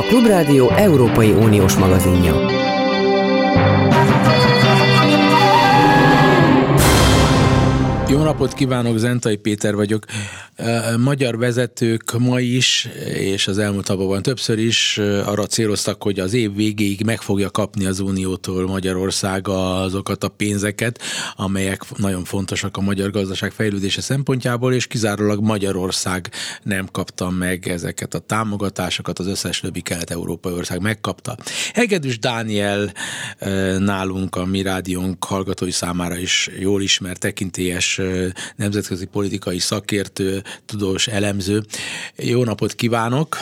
a Klubrádió Európai Uniós magazinja. Napot kívánok, Zentai Péter vagyok. Magyar vezetők ma is, és az elmúlt napokban többször is arra céloztak, hogy az év végéig meg fogja kapni az Uniótól Magyarország azokat a pénzeket, amelyek nagyon fontosak a magyar gazdaság fejlődése szempontjából, és kizárólag Magyarország nem kapta meg ezeket a támogatásokat, az összes többi kelet-európai ország megkapta. Hegedűs Dániel nálunk a mi rádiónk hallgatói számára is jól ismert tekintélyes nemzetközi politikai szakértő, tudós elemző. Jó napot kívánok!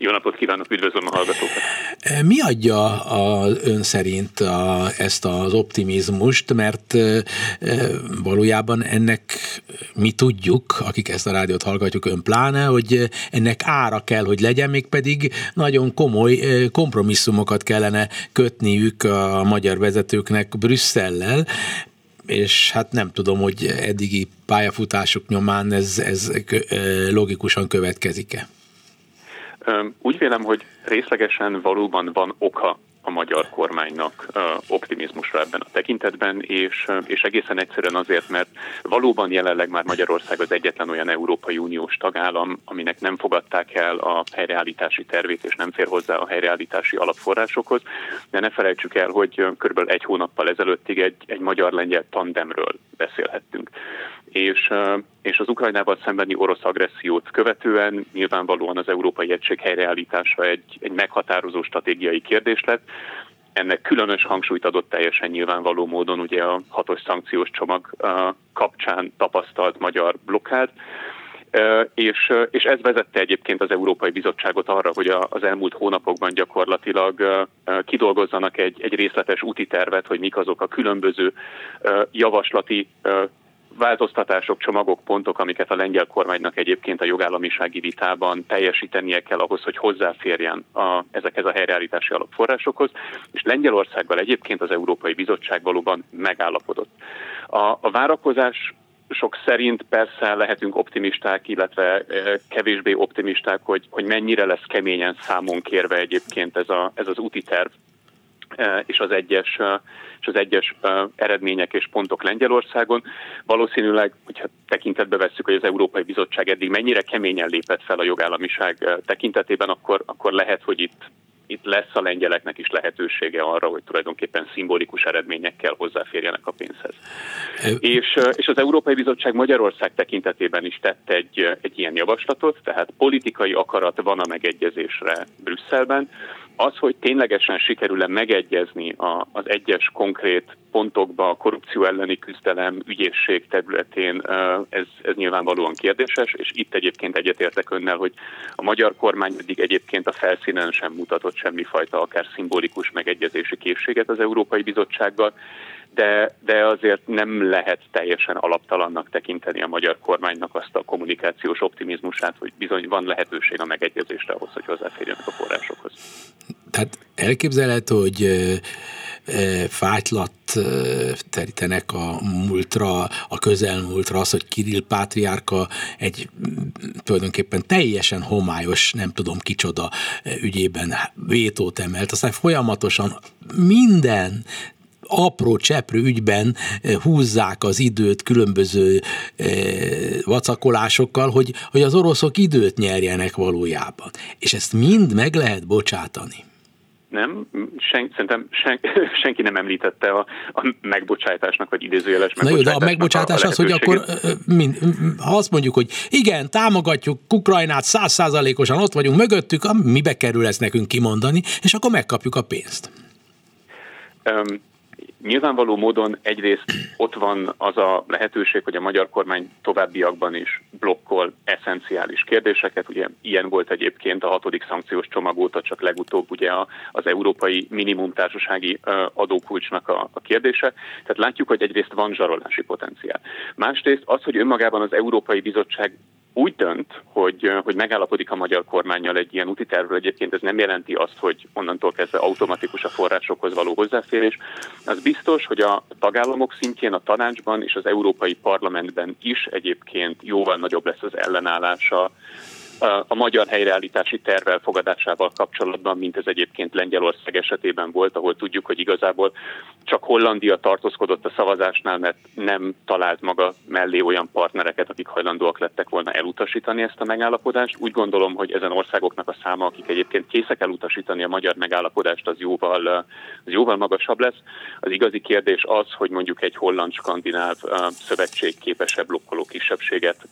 Jó napot kívánok, üdvözlöm a hallgatókat! Mi adja a, ön szerint a, ezt az optimizmust, mert e, valójában ennek mi tudjuk, akik ezt a rádiót hallgatjuk, ön pláne, hogy ennek ára kell, hogy legyen, még pedig nagyon komoly kompromisszumokat kellene kötniük a magyar vezetőknek Brüsszellel, és hát nem tudom, hogy eddigi pályafutásuk nyomán ez, ez logikusan következik-e. Úgy vélem, hogy részlegesen valóban van oka a magyar kormánynak optimizmusra ebben a tekintetben, és, és egészen egyszerűen azért, mert valóban jelenleg már Magyarország az egyetlen olyan Európai Uniós tagállam, aminek nem fogadták el a helyreállítási tervét, és nem fér hozzá a helyreállítási alapforrásokhoz. De ne felejtsük el, hogy körülbelül egy hónappal ezelőttig egy, egy magyar-lengyel tandemről beszélhettünk és, és az Ukrajnával szembeni orosz agressziót követően nyilvánvalóan az európai egység helyreállítása egy, egy meghatározó stratégiai kérdés lett. Ennek különös hangsúlyt adott teljesen nyilvánvaló módon ugye a hatos szankciós csomag kapcsán tapasztalt magyar blokkád, és, és ez vezette egyébként az Európai Bizottságot arra, hogy az elmúlt hónapokban gyakorlatilag kidolgozzanak egy, egy részletes úti tervet, hogy mik azok a különböző javaslati változtatások, csomagok, pontok, amiket a lengyel kormánynak egyébként a jogállamisági vitában teljesítenie kell ahhoz, hogy hozzáférjen a, ezekhez a helyreállítási alapforrásokhoz, és Lengyelországgal egyébként az Európai Bizottság valóban megállapodott. A, a várakozás sok szerint persze lehetünk optimisták, illetve e, kevésbé optimisták, hogy, hogy mennyire lesz keményen számon kérve egyébként ez, a, ez az úti terv és az egyes e, és az egyes eredmények és pontok Lengyelországon. Valószínűleg, hogyha tekintetbe vesszük, hogy az Európai Bizottság eddig mennyire keményen lépett fel a jogállamiság tekintetében, akkor, akkor lehet, hogy itt itt lesz a lengyeleknek is lehetősége arra, hogy tulajdonképpen szimbolikus eredményekkel hozzáférjenek a pénzhez. És, és az Európai Bizottság Magyarország tekintetében is tett egy, egy ilyen javaslatot, tehát politikai akarat van a megegyezésre Brüsszelben, az, hogy ténylegesen sikerül-e megegyezni a, az egyes konkrét pontokba a korrupció elleni küzdelem, ügyészség területén, ez, ez nyilvánvalóan kérdéses, és itt egyébként egyetértek önnel, hogy a magyar kormány eddig egyébként a felszínen sem mutatott semmifajta akár szimbolikus megegyezési készséget az Európai Bizottsággal, de, de azért nem lehet teljesen alaptalannak tekinteni a magyar kormánynak azt a kommunikációs optimizmusát, hogy bizony van lehetőség a megegyezésre ahhoz, hogy hozzáférjenek a forrásokhoz. Tehát elképzelhető, hogy fájtlat terítenek a múltra, a közelmúltra, az, hogy Kirill Pátriárka egy tulajdonképpen teljesen homályos, nem tudom kicsoda ügyében vétót emelt, aztán folyamatosan minden apró cseprő ügyben eh, húzzák az időt különböző eh, vacakolásokkal, hogy, hogy az oroszok időt nyerjenek valójában. És ezt mind meg lehet bocsátani. Nem, sen, szerintem sen, senki nem említette a, a megbocsájtásnak, vagy idézőjeles Na jó, de a megbocsátás a az, hogy akkor eh, mind, ha azt mondjuk, hogy igen, támogatjuk Ukrajnát százszázalékosan, ott vagyunk mögöttük, mibe kerül ezt nekünk kimondani, és akkor megkapjuk a pénzt. Um, Nyilvánvaló módon egyrészt ott van az a lehetőség, hogy a magyar kormány továbbiakban is blokkol eszenciális kérdéseket. Ugye ilyen volt egyébként a hatodik szankciós csomag óta, csak legutóbb ugye az európai minimumtársasági adókulcsnak a, a kérdése. Tehát látjuk, hogy egyrészt van zsarolási potenciál. Másrészt az, hogy önmagában az Európai Bizottság úgy dönt, hogy, hogy megállapodik a magyar kormányjal egy ilyen úti tervről, egyébként ez nem jelenti azt, hogy onnantól kezdve automatikus a forrásokhoz való hozzáférés. Az biztos, hogy a tagállamok szintjén, a tanácsban és az Európai Parlamentben is egyébként jóval nagyobb lesz az ellenállása a magyar helyreállítási terv elfogadásával kapcsolatban, mint ez egyébként Lengyelország esetében volt, ahol tudjuk, hogy igazából csak Hollandia tartózkodott a szavazásnál, mert nem talált maga mellé olyan partnereket, akik hajlandóak lettek volna elutasítani ezt a megállapodást. Úgy gondolom, hogy ezen országoknak a száma, akik egyébként készek elutasítani a magyar megállapodást, az jóval, az jóval magasabb lesz. Az igazi kérdés az, hogy mondjuk egy holland-skandináv szövetség képes-e blokkoló kisebbséget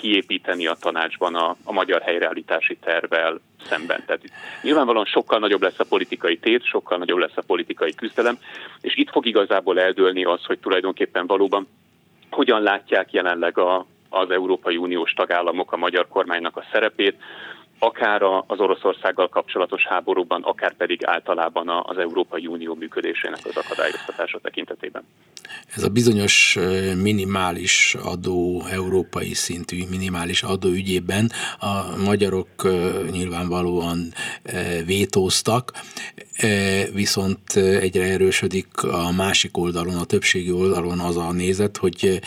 kiépíteni a tanácsban a, a magyar helyreállítási tervvel szemben. Tehát nyilvánvalóan sokkal nagyobb lesz a politikai tét, sokkal nagyobb lesz a politikai küzdelem, és itt fog igazából eldőlni az, hogy tulajdonképpen valóban hogyan látják jelenleg a, az Európai Uniós tagállamok a magyar kormánynak a szerepét, akár az Oroszországgal kapcsolatos háborúban, akár pedig általában az Európai Unió működésének az akadályoztatása tekintetében. Ez a bizonyos minimális adó, európai szintű minimális adó ügyében a magyarok nyilvánvalóan vétóztak, viszont egyre erősödik a másik oldalon, a többségi oldalon az a nézet, hogy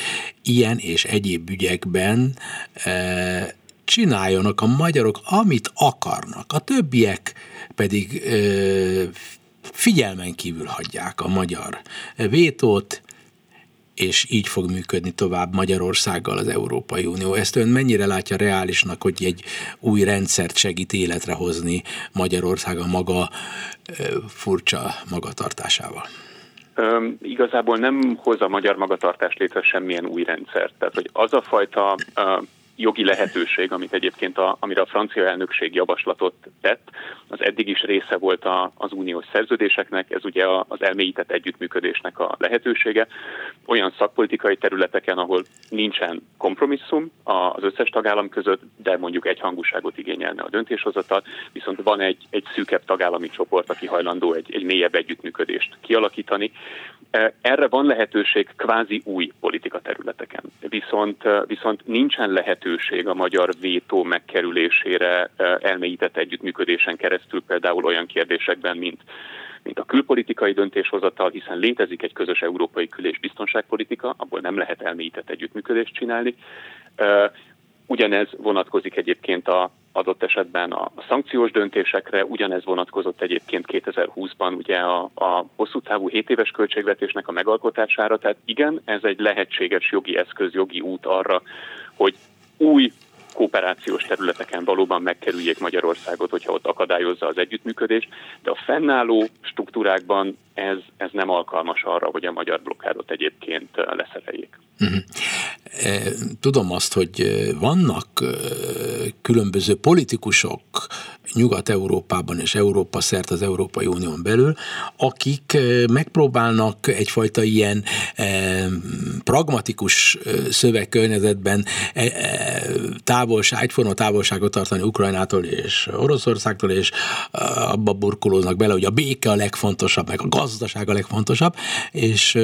ilyen és egyéb ügyekben csináljanak a magyarok, amit akarnak, a többiek pedig ö, figyelmen kívül hagyják a magyar vétót, és így fog működni tovább Magyarországgal az Európai Unió. Ezt ön mennyire látja reálisnak, hogy egy új rendszert segít életre hozni Magyarország a maga furcsa magatartásával? Üm, igazából nem hoz a magyar magatartás létre semmilyen új rendszert. Tehát, hogy az a fajta jogi lehetőség, amit egyébként a, amire a francia elnökség javaslatot tett, az eddig is része volt a, az uniós szerződéseknek, ez ugye az elmélyített együttműködésnek a lehetősége. Olyan szakpolitikai területeken, ahol nincsen kompromisszum az összes tagállam között, de mondjuk egy hangúságot igényelne a döntéshozatal, viszont van egy, egy szűkebb tagállami csoport, aki hajlandó egy, egy mélyebb együttműködést kialakítani. Erre van lehetőség kvázi új politika területeken, viszont, viszont nincsen lehetőség lehetőség a magyar vétó megkerülésére elmélyített együttműködésen keresztül például olyan kérdésekben, mint mint a külpolitikai döntéshozatal, hiszen létezik egy közös európai kül- és biztonságpolitika, abból nem lehet elmélyített együttműködést csinálni. Ugyanez vonatkozik egyébként a adott esetben a szankciós döntésekre, ugyanez vonatkozott egyébként 2020-ban ugye a, a hosszú távú 7 éves költségvetésnek a megalkotására, tehát igen, ez egy lehetséges jogi eszköz, jogi út arra, hogy új kooperációs területeken valóban megkerüljék Magyarországot, hogyha ott akadályozza az együttműködést, de a fennálló struktúrákban ez, ez nem alkalmas arra, hogy a magyar blokkádot egyébként leszereljék. Mhm. Tudom azt, hogy vannak különböző politikusok Nyugat-Európában és Európa szert az Európai Unión belül, akik megpróbálnak egyfajta ilyen pragmatikus szövegkörnyezetben távolság, egyforma távolságot tartani Ukrajnától és Oroszországtól, és abba burkolóznak bele, hogy a béke a legfontosabb, meg a gazdaság a legfontosabb, és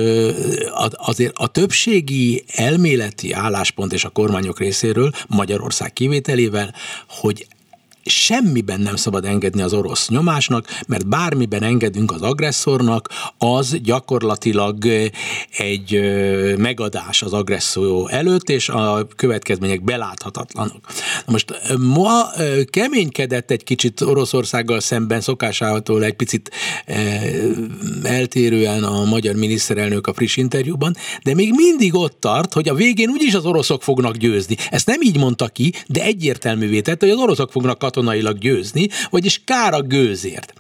azért a többségi elméleti álláspont és a kormányok részéről, Magyarország kivételével, hogy semmiben nem szabad engedni az orosz nyomásnak, mert bármiben engedünk az agresszornak, az gyakorlatilag egy megadás az agresszió előtt, és a következmények beláthatatlanok. Most ma keménykedett egy kicsit Oroszországgal szemben szokásától egy picit eltérően a magyar miniszterelnök a friss interjúban, de még mindig ott tart, hogy a végén úgyis az oroszok fognak győzni. Ezt nem így mondta ki, de egyértelművé tette, hogy az oroszok fognak katonailag győzni, vagyis kár a gőzért.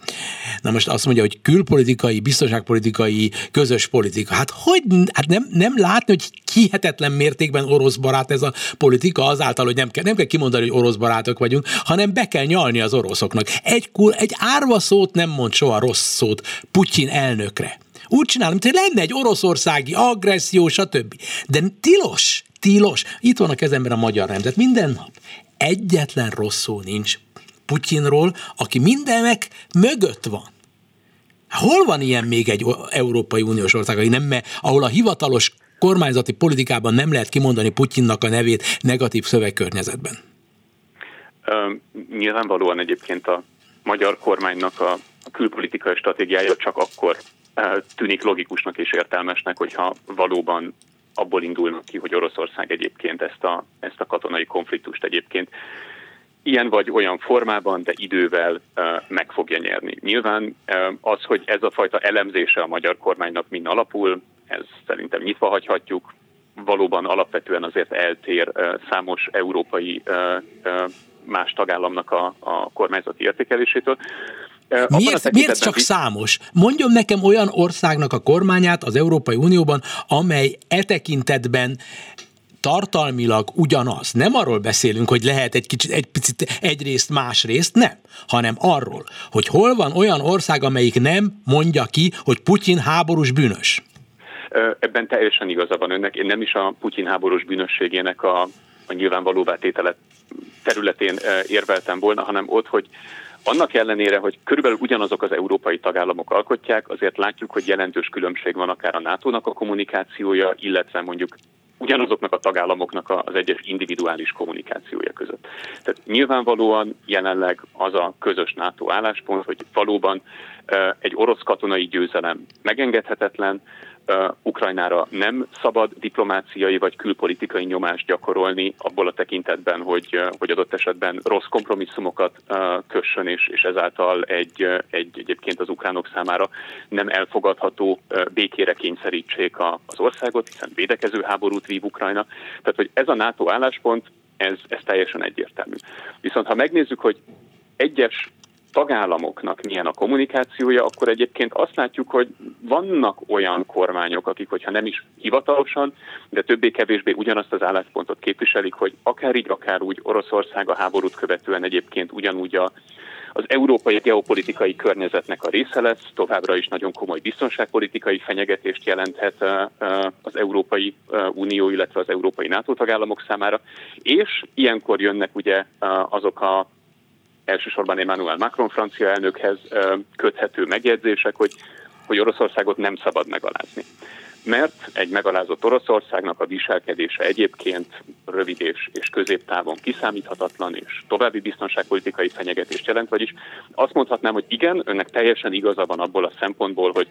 Na most azt mondja, hogy külpolitikai, biztonságpolitikai, közös politika. Hát hogy, hát nem, nem látni, hogy hihetetlen mértékben orosz barát ez a politika azáltal, hogy nem kell, nem kell kimondani, hogy orosz barátok vagyunk, hanem be kell nyalni az oroszoknak. Egy, egy árva szót nem mond soha rossz szót Putyin elnökre. Úgy csinál, mint hogy lenne egy oroszországi agresszió, stb. De tilos, tilos. Itt van a kezemben a magyar nemzet. Minden nap egyetlen rossz szó nincs Putyinról, aki mindenek mögött van. Hol van ilyen még egy Európai Uniós ország, nem, ahol a hivatalos kormányzati politikában nem lehet kimondani Putyinnak a nevét negatív szövegkörnyezetben? nyilvánvalóan egyébként a magyar kormánynak a külpolitikai stratégiája csak akkor tűnik logikusnak és értelmesnek, hogyha valóban abból indulnak ki, hogy Oroszország egyébként ezt a, ezt a katonai konfliktust egyébként ilyen vagy olyan formában, de idővel meg fogja nyerni. Nyilván az, hogy ez a fajta elemzése a magyar kormánynak mind alapul, ez szerintem nyitva hagyhatjuk, valóban alapvetően azért eltér számos európai más tagállamnak a, a kormányzati értékelésétől. Miért, miért csak számos? Mondjon nekem olyan országnak a kormányát az Európai Unióban, amely e tekintetben tartalmilag ugyanaz. Nem arról beszélünk, hogy lehet egy kicsit, egy picit egyrészt, másrészt, nem, hanem arról, hogy hol van olyan ország, amelyik nem mondja ki, hogy Putyin háborús bűnös. Ebben teljesen igaza van önnek. Én nem is a Putyin háborús bűnösségének a, a nyilvánvalóvá tétele területén érveltem volna, hanem ott, hogy annak ellenére, hogy körülbelül ugyanazok az európai tagállamok alkotják, azért látjuk, hogy jelentős különbség van akár a NATO-nak a kommunikációja, illetve mondjuk ugyanazoknak a tagállamoknak az egyes individuális kommunikációja között. Tehát nyilvánvalóan jelenleg az a közös NATO álláspont, hogy valóban egy orosz katonai győzelem megengedhetetlen, Ukrajnára nem szabad diplomáciai vagy külpolitikai nyomást gyakorolni abból a tekintetben, hogy, hogy adott esetben rossz kompromisszumokat kössön, és, és ezáltal egy, egy egyébként az ukránok számára nem elfogadható békére kényszerítsék az országot, hiszen védekező háborút vív Ukrajna. Tehát, hogy ez a NATO álláspont, ez, ez teljesen egyértelmű. Viszont ha megnézzük, hogy egyes tagállamoknak milyen a kommunikációja, akkor egyébként azt látjuk, hogy vannak olyan kormányok, akik, hogyha nem is hivatalosan, de többé-kevésbé ugyanazt az álláspontot képviselik, hogy akár így, akár úgy Oroszország a háborút követően egyébként ugyanúgy a, az európai geopolitikai környezetnek a része lesz, továbbra is nagyon komoly biztonságpolitikai fenyegetést jelenthet az Európai Unió, illetve az Európai NATO tagállamok számára, és ilyenkor jönnek ugye azok a elsősorban Emmanuel Macron francia elnökhez köthető megjegyzések, hogy, hogy Oroszországot nem szabad megalázni. Mert egy megalázott Oroszországnak a viselkedése egyébként rövid és, és középtávon kiszámíthatatlan és további biztonságpolitikai fenyegetést jelent, vagyis azt mondhatnám, hogy igen, önnek teljesen igaza van abból a szempontból, hogy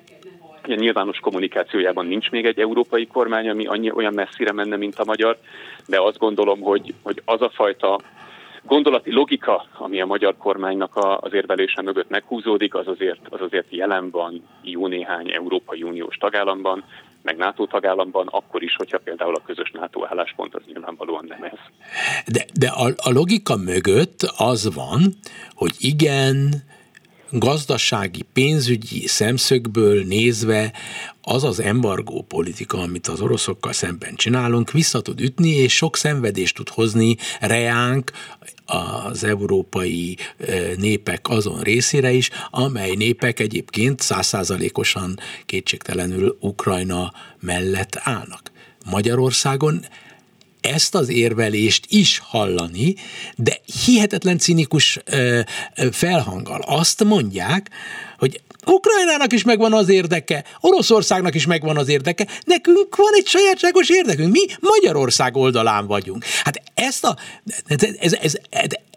a nyilvános kommunikációjában nincs még egy európai kormány, ami annyi, olyan messzire menne, mint a magyar, de azt gondolom, hogy, hogy az a fajta gondolati logika, ami a magyar kormánynak az érvelése mögött meghúzódik, az azért, az azért jelen van jó néhány Európai Uniós tagállamban, meg NATO tagállamban, akkor is, hogyha például a közös NATO álláspont az nyilvánvalóan nem ez. De, de a, a logika mögött az van, hogy igen, gazdasági, pénzügyi szemszögből nézve az az embargó politika, amit az oroszokkal szemben csinálunk, vissza tud ütni, és sok szenvedést tud hozni reánk az európai népek azon részére is, amely népek egyébként százszázalékosan kétségtelenül Ukrajna mellett állnak. Magyarországon ezt az érvelést is hallani, de hihetetlen cinikus felhanggal azt mondják, hogy Ukrajnának is megvan az érdeke, Oroszországnak is megvan az érdeke, nekünk van egy sajátságos érdekünk, mi Magyarország oldalán vagyunk. Hát ezt a, ez, ez, ez,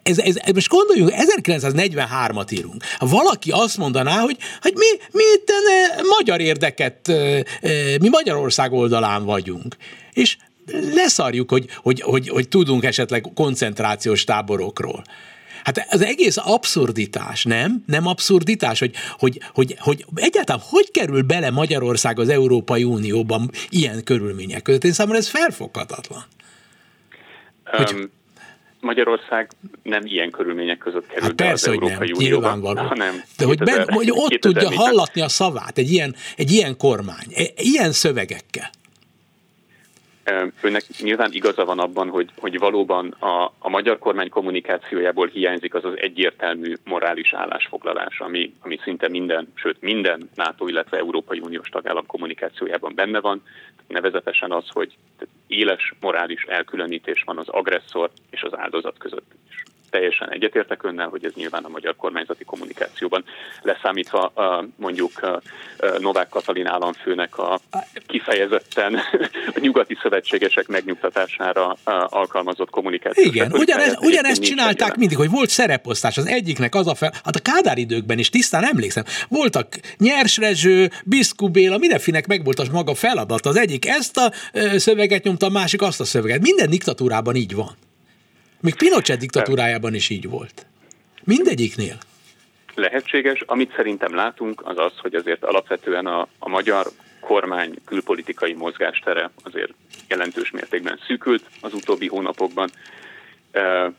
ez, ez, ez most gondoljunk, 1943-at írunk. Valaki azt mondaná, hogy, hogy mi, mi itt magyar érdeket, mi Magyarország oldalán vagyunk. És leszarjuk, hogy, hogy, hogy, hogy tudunk esetleg koncentrációs táborokról. Hát az egész abszurditás, nem? Nem abszurditás, hogy, hogy, hogy, hogy egyáltalán hogy kerül bele Magyarország az Európai Unióban ilyen körülmények között? Én számomra ez felfoghatatlan. Hogy... Um, Magyarország nem ilyen körülmények között kerül hát persze, az hogy Európai nem, Unióban, hanem De hogy, ben, hogy ott tudja hallatni a szavát egy ilyen, egy ilyen kormány, ilyen szövegekkel. Önnek nyilván igaza van abban, hogy, hogy valóban a, a magyar kormány kommunikációjából hiányzik az az egyértelmű morális állásfoglalás, ami, ami szinte minden, sőt minden NATO, illetve Európai Uniós tagállam kommunikációjában benne van, nevezetesen az, hogy éles morális elkülönítés van az agresszor és az áldozat között is teljesen egyetértek önnel, hogy ez nyilván a magyar kormányzati kommunikációban leszámítva mondjuk Novák Katalin államfőnek a kifejezetten a nyugati szövetségesek megnyugtatásására alkalmazott kommunikáció. Igen, ugyanez, ugyanezt csinálták mindig, hogy volt szereposztás az egyiknek az a fel, hát a Kádár időkben is tisztán emlékszem, voltak Nyersrezső, Biszku Béla, mindenfinek meg volt az maga feladat. Az egyik ezt a szöveget nyomta, a másik azt a szöveget. Minden diktatúrában így van. Még Pinochet diktatúrájában is így volt. Mindegyiknél. Lehetséges. Amit szerintem látunk, az az, hogy azért alapvetően a, a magyar kormány külpolitikai mozgástere azért jelentős mértékben szűkült az utóbbi hónapokban,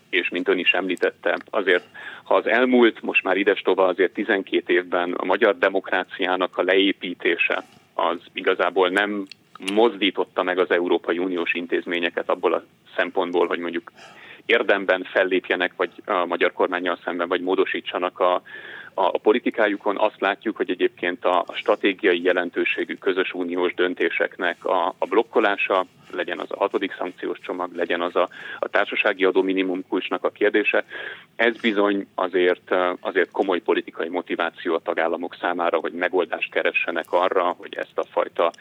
és mint ön is említette, azért ha az elmúlt, most már ides tova azért 12 évben a magyar demokráciának a leépítése az igazából nem mozdította meg az Európai Uniós intézményeket abból a szempontból, hogy mondjuk érdemben fellépjenek, vagy a magyar kormányjal szemben, vagy módosítsanak a, a, politikájukon azt látjuk, hogy egyébként a, stratégiai jelentőségű közös uniós döntéseknek a, a blokkolása, legyen az a hatodik szankciós csomag, legyen az a, a társasági adó minimum kulcsnak a kérdése, ez bizony azért, azért komoly politikai motiváció a tagállamok számára, hogy megoldást keressenek arra, hogy ezt a fajta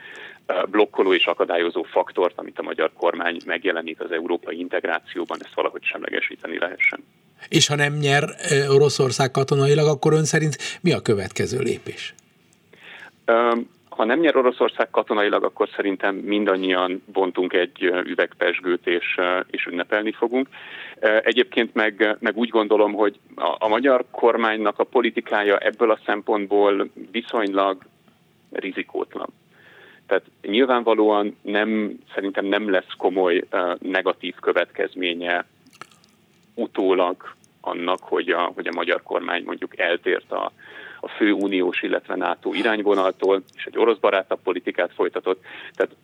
blokkoló és akadályozó faktort, amit a magyar kormány megjelenít az európai integrációban, ezt valahogy semlegesíteni lehessen. És ha nem nyer Oroszország katonailag, akkor ön szerint mi a következő lépés? Ha nem nyer Oroszország katonailag, akkor szerintem mindannyian bontunk egy üvegpesgőt és, és ünnepelni fogunk. Egyébként meg, meg úgy gondolom, hogy a, a magyar kormánynak a politikája ebből a szempontból viszonylag rizikótlan. Tehát nyilvánvalóan nem, szerintem nem lesz komoly negatív következménye utólag annak, hogy a, hogy a magyar kormány mondjuk eltért a, a fő uniós, illetve NATO irányvonaltól, és egy orosz barátabb politikát folytatott. Tehát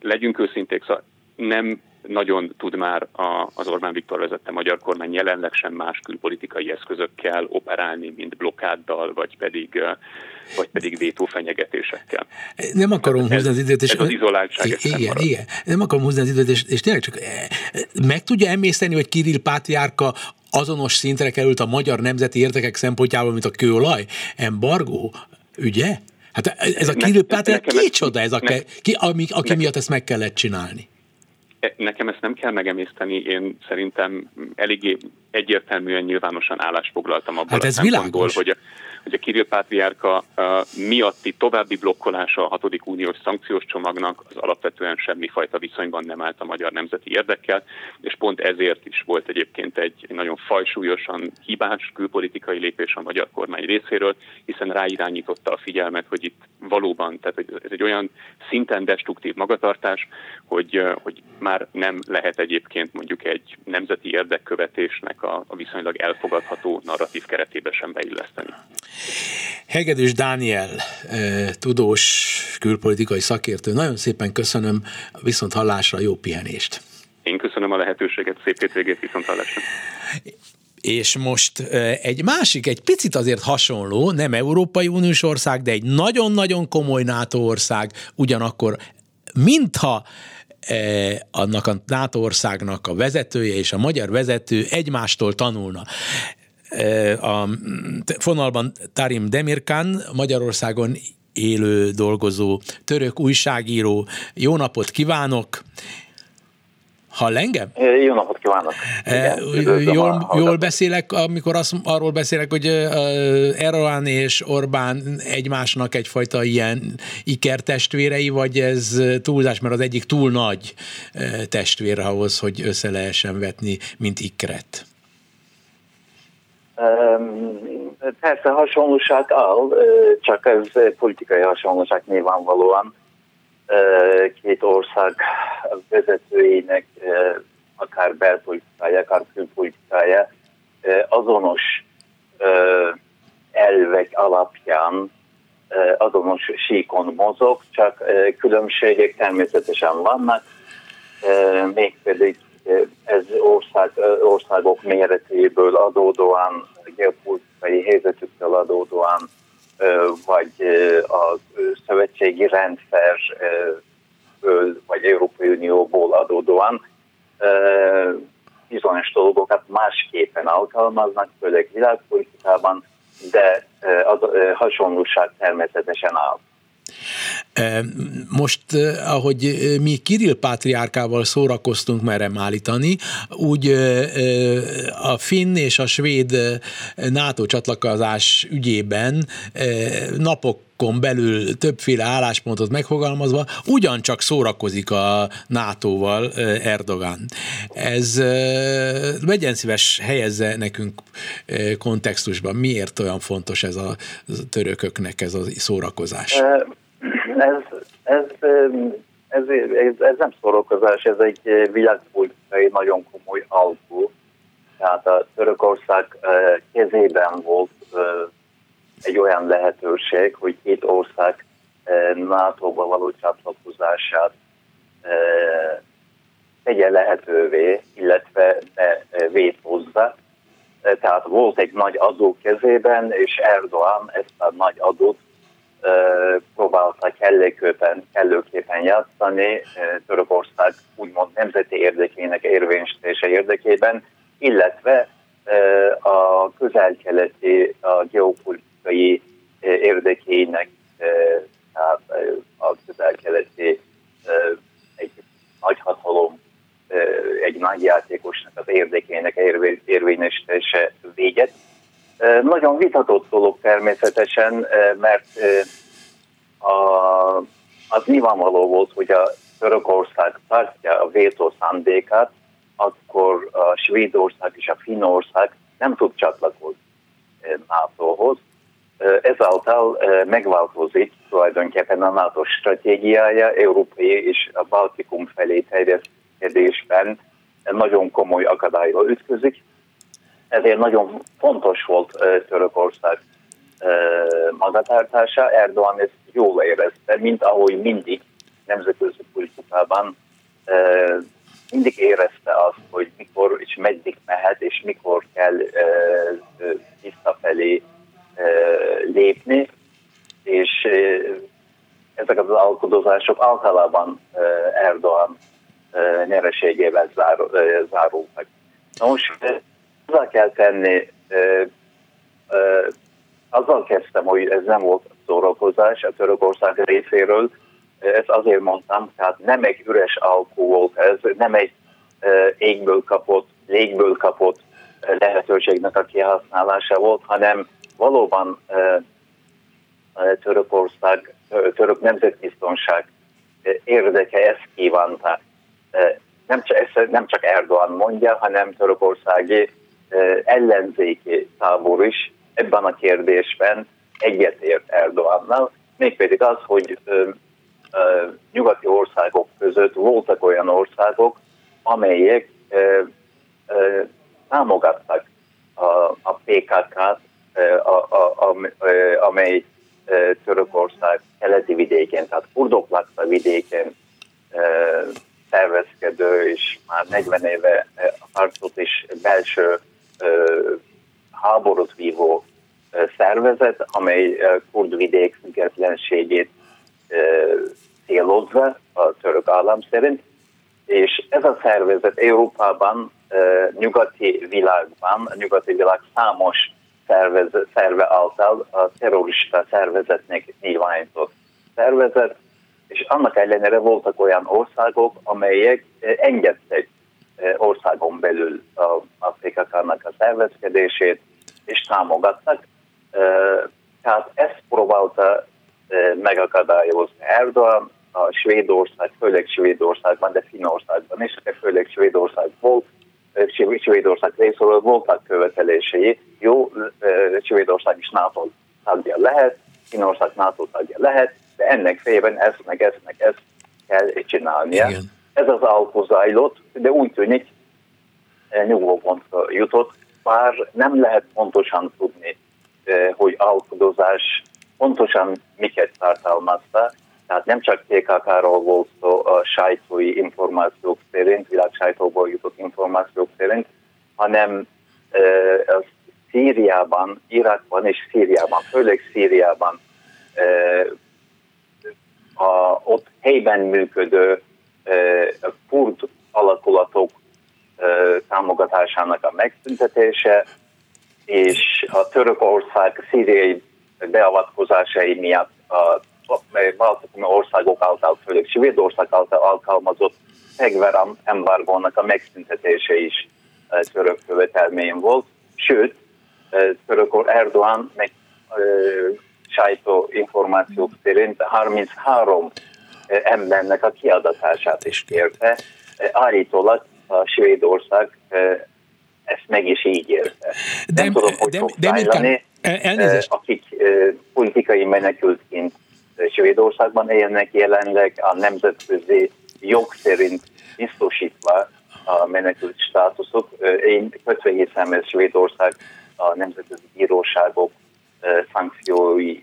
legyünk őszinték, szóval nem nagyon tud már a, az Orbán Viktor vezette magyar kormány jelenleg sem más külpolitikai eszközökkel operálni, mint blokkáddal, vagy pedig, vagy pedig vétófenyegetésekkel. Nem akarom húzni az időt, és... Ez az izoláltság. Igen, igen. Nem akarom húzni az időt, és, és tényleg csak meg tudja emészteni, hogy Kirill Pátriárka azonos szintre került a magyar nemzeti értekek szempontjából, mint a kőolaj, embargó, ügye? Hát ez a Kirill Pátriárka kicsoda ez, a, ne, ki, ami, aki ne, miatt ezt meg kellett csinálni? E, nekem ezt nem kell megemészteni, én szerintem eléggé egyértelműen nyilvánosan állásfoglaltam abból hát ez a szempontból, hogy a, hogy a Kirill Pátriárka miatti további blokkolása a hatodik uniós szankciós csomagnak az alapvetően semmifajta viszonyban nem állt a magyar nemzeti érdekkel, és pont ezért is volt egyébként egy nagyon fajsúlyosan hibás külpolitikai lépés a magyar kormány részéről, hiszen ráirányította a figyelmet, hogy itt valóban, tehát ez egy olyan szinten destruktív magatartás, hogy, hogy már nem lehet egyébként mondjuk egy nemzeti érdekkövetésnek a, a viszonylag elfogadható narratív keretébe sem beilleszteni. Hegedűs Dániel, tudós külpolitikai szakértő, nagyon szépen köszönöm, viszont hallásra jó pihenést. Én köszönöm a lehetőséget, szép hétvégét, viszont hallásra. És most egy másik, egy picit azért hasonló, nem Európai Uniós ország, de egy nagyon-nagyon komoly NATO ország, ugyanakkor mintha annak a NATO országnak a vezetője és a magyar vezető egymástól tanulna a fonalban Tarim Demirkan, Magyarországon élő, dolgozó török újságíró. Jó napot kívánok! Hall engem? Jó napot kívánok! Igen, jól, jól beszélek, amikor azt, arról beszélek, hogy Erdogan és Orbán egymásnak egyfajta ilyen ikertestvérei, vagy ez túlzás, mert az egyik túl nagy testvér ahhoz, hogy össze lehessen vetni, mint ikret? Persze hasonlóság áll, csak ez politikai hasonlóság nyilvánvalóan. Két ország vezetőinek akár belpolitikája, akár külpolitikája azonos elvek alapján azonos síkon mozog, csak különbségek természetesen vannak, mégpedig ez ország, országok méretéből adódóan, geopolitikai helyzetükkel adódóan, vagy a szövetségi rendszer vagy Európai Unióból adódóan bizonyos dolgokat másképpen alkalmaznak, főleg világpolitikában, de az hasonlóság természetesen áll. Most, ahogy mi Kirill Pátriárkával szórakoztunk merem állítani, úgy a finn és a svéd NATO csatlakozás ügyében napok belül többféle álláspontot megfogalmazva, ugyancsak szórakozik a NATO-val Erdogan. Ez legyen szíves helyezze nekünk kontextusban, miért olyan fontos ez a törököknek ez a szórakozás? Ez, ez, ez, ez, ez nem szórakozás, ez egy világpolitikai nagyon komoly alkú. Tehát a Törökország kezében volt egy olyan lehetőség, hogy két ország NATO-ba való csatlakozását tegye lehetővé, illetve ne vétózza. Tehát volt egy nagy adó kezében, és Erdogan ezt a nagy adót próbálta kellőképpen, kellőképpen játszani Törökország úgymond nemzeti érdekének érvényesítése érdekében, illetve a közel-keleti a geopolitikai érdekének, tehát a közel-keleti egy nagyhatalom, egy nagy játékosnak az érdekének érvényesítése véget. Nagyon vitatott dolog természetesen, mert a, az nyilvánvaló volt, hogy a Törökország tartja a vétó szándékát, akkor a Svédország és a Finnország nem tud csatlakozni NATO-hoz. Ezáltal megváltozik tulajdonképpen a NATO stratégiája, európai és a Baltikum felé terjeszkedésben nagyon komoly akadályba ütközik. Ezért nagyon fontos volt Törökország magatartása. Erdogan ezt jól érezte, mint ahogy mindig nemzetközi politikában mindig érezte azt, hogy mikor és meddig mehet, és mikor kell visszafelé lépni, és ezek az alkodozások általában Erdogan nyereségével zárultak. Nos, azzal kell tenni, azzal kezdtem, hogy ez nem volt szórakozás a Törökország részéről, ezt azért mondtam, tehát nem egy üres alkú volt ez, nem egy égből kapott, légből kapott lehetőségnek a kihasználása volt, hanem valóban Törökország, török nemzetbiztonság érdeke ezt kívánta. Nem csak, ezt nem csak Erdogan mondja, hanem törökországi ellenzéki tábor is ebben a kérdésben egyetért Erdogannal, mégpedig az, hogy nyugati országok között voltak olyan országok, amelyek támogattak a, PKK-t, amely Törökország keleti vidékén, tehát kurdok lakta vidéken szervezkedő, és már 40 éve harcot is belső háborút vívó szervezet, amely kurd vidék függetlenségét célozva a török állam szerint, és ez a szervezet Európában, nyugati világban, a nyugati világ számos szervez, szerve által a terrorista szervezetnek nyilvánított szervezet, és annak ellenére voltak olyan országok, amelyek engedtek országon belül a, PKK-nak a szervezkedését, és támogattak. Tehát ezt próbálta megakadályozni Erdogan, a Svédország, főleg Svédországban, de Finnországban is, de főleg Svédország volt, Svédország részéről voltak követelései. Jó, Svédország is NATO tagja lehet, Finnország NATO tagja lehet, de ennek fejében ezt, meg ezt, meg ezt kell csinálnia. Igen. Ez az alkú zajlott, de úgy tűnik, nyugvópontra jutott, bár nem lehet pontosan tudni, hogy alkudozás pontosan miket tartalmazta, tehát nem csak PKK-ról volt szó a sajtói információk szerint, világ sajtóból jutott információk szerint, hanem e, Szíriában, Irakban és Szíriában, főleg Szíriában e, a, ott helyben működő e, kurd alakulatok támogatásának a megszüntetése, és a Törökország szíriai beavatkozásai miatt a baltikum országok által, főleg Svédország által alkalmazott fegyver embargónak a megszüntetése is török követelmény volt. Sőt, török Erdogan meg sajtó információk szerint 33 embernek a kiadatását is kérte. Állítólag a Svédország ezt meg is így érte. De, Nem tudom, hogy de, fog de, de elnézést. akik politikai menekültként Svédországban élnek jelenleg a nemzetközi jog szerint biztosítva a menekült státuszok. Én kötve hiszem, hogy Svédország a nemzetközi bíróságok szankciói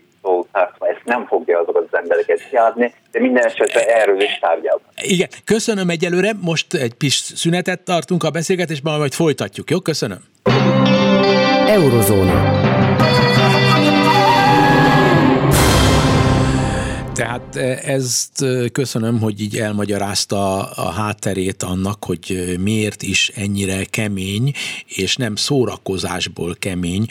tartva ezt nem fogja azokat az embereket kiadni, de minden esetre erről is tárgyalnak. Igen, köszönöm egyelőre, most egy kis szünetet tartunk a beszélgetésben, majd folytatjuk, jó? Köszönöm. Eurozóna. Tehát e, ezt e, köszönöm, hogy így elmagyarázta a hátterét annak, hogy e, miért is ennyire kemény, és nem szórakozásból kemény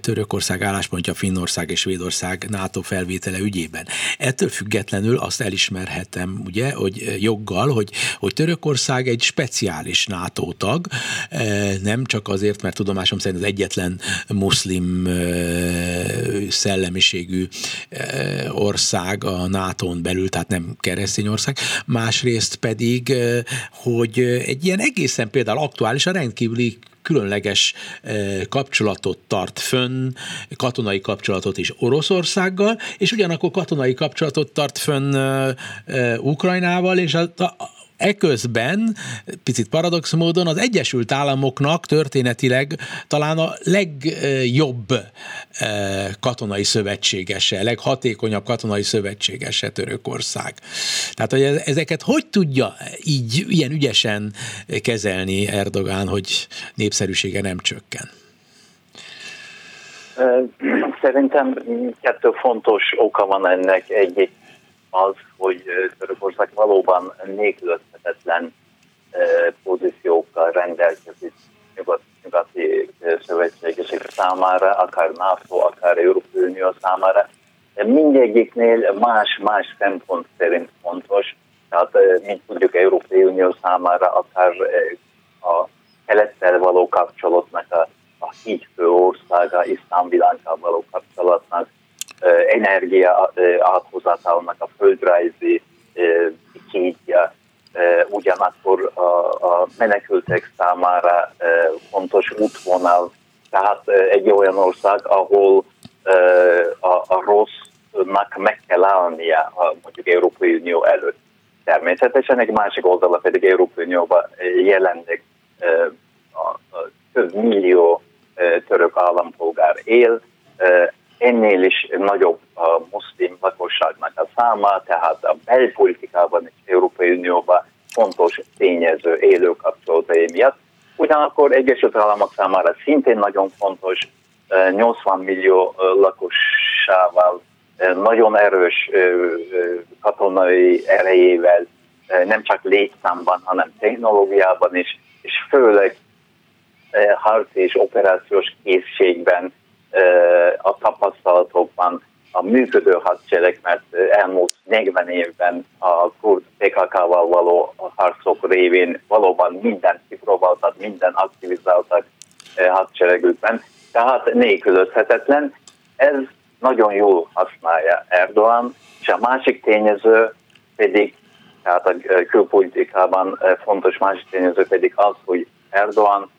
Törökország álláspontja Finnország és Svédország NATO felvétele ügyében. Ettől függetlenül azt elismerhetem, ugye, hogy joggal, hogy, hogy Törökország egy speciális NATO tag, nem csak azért, mert tudomásom szerint az egyetlen muszlim szellemiségű ország a NATO-n belül, tehát nem keresztény ország, másrészt pedig, hogy egy ilyen egészen például aktuális, a rendkívüli különleges kapcsolatot tart fönn, katonai kapcsolatot is Oroszországgal, és ugyanakkor katonai kapcsolatot tart fönn Ukrajnával, és a, Eközben, picit paradox módon, az Egyesült Államoknak történetileg talán a legjobb eh, katonai szövetségese, leghatékonyabb katonai szövetségese Törökország. Tehát, hogy ezeket hogy tudja így ilyen ügyesen kezelni Erdogán, hogy népszerűsége nem csökken? Szerintem kettő fontos oka van ennek. Egyik az, hogy Törökország valóban nélkülözhetetlen pozíciókkal rendelkezik nyugat, nyugati szövetségesek számára, akár NATO, akár Európai Unió számára. De mindegyiknél más-más szempont szerint fontos. Tehát, mint tudjuk, Európai Unió számára akár a kelettel való kapcsolatnak a, a hídfő országa, iszlám világgal való kapcsolatnak, energia áthozatalnak a földrajzi kétje, ugyanakkor a, a menekültek számára fontos útvonal, tehát egy olyan ország, ahol a, a rossznak meg kell állnia mondjuk Európai Unió előtt. Természetesen egy másik oldala pedig Európai Unióban jelenleg több millió török állampolgár él, ennél is nagyobb a muszlim lakosságnak a száma, tehát a belpolitikában és Európai Unióban fontos tényező élő kapcsolatai miatt. Ugyanakkor Egyesült Államok számára szintén nagyon fontos, 80 millió lakosával, nagyon erős katonai erejével, nem csak létszámban, hanem technológiában is, és főleg harci és operációs készségben a tapasztalatokban a működő hadsereg, mert elmúlt 40 évben a kurd PKK-val való harcok révén valóban mindent kipróbáltak, minden aktivizáltak hadseregükben, tehát nélkülözhetetlen. Ez nagyon jól használja Erdogan, és a másik tényező pedig, tehát a külpolitikában fontos másik tényező pedig az, hogy Erdogan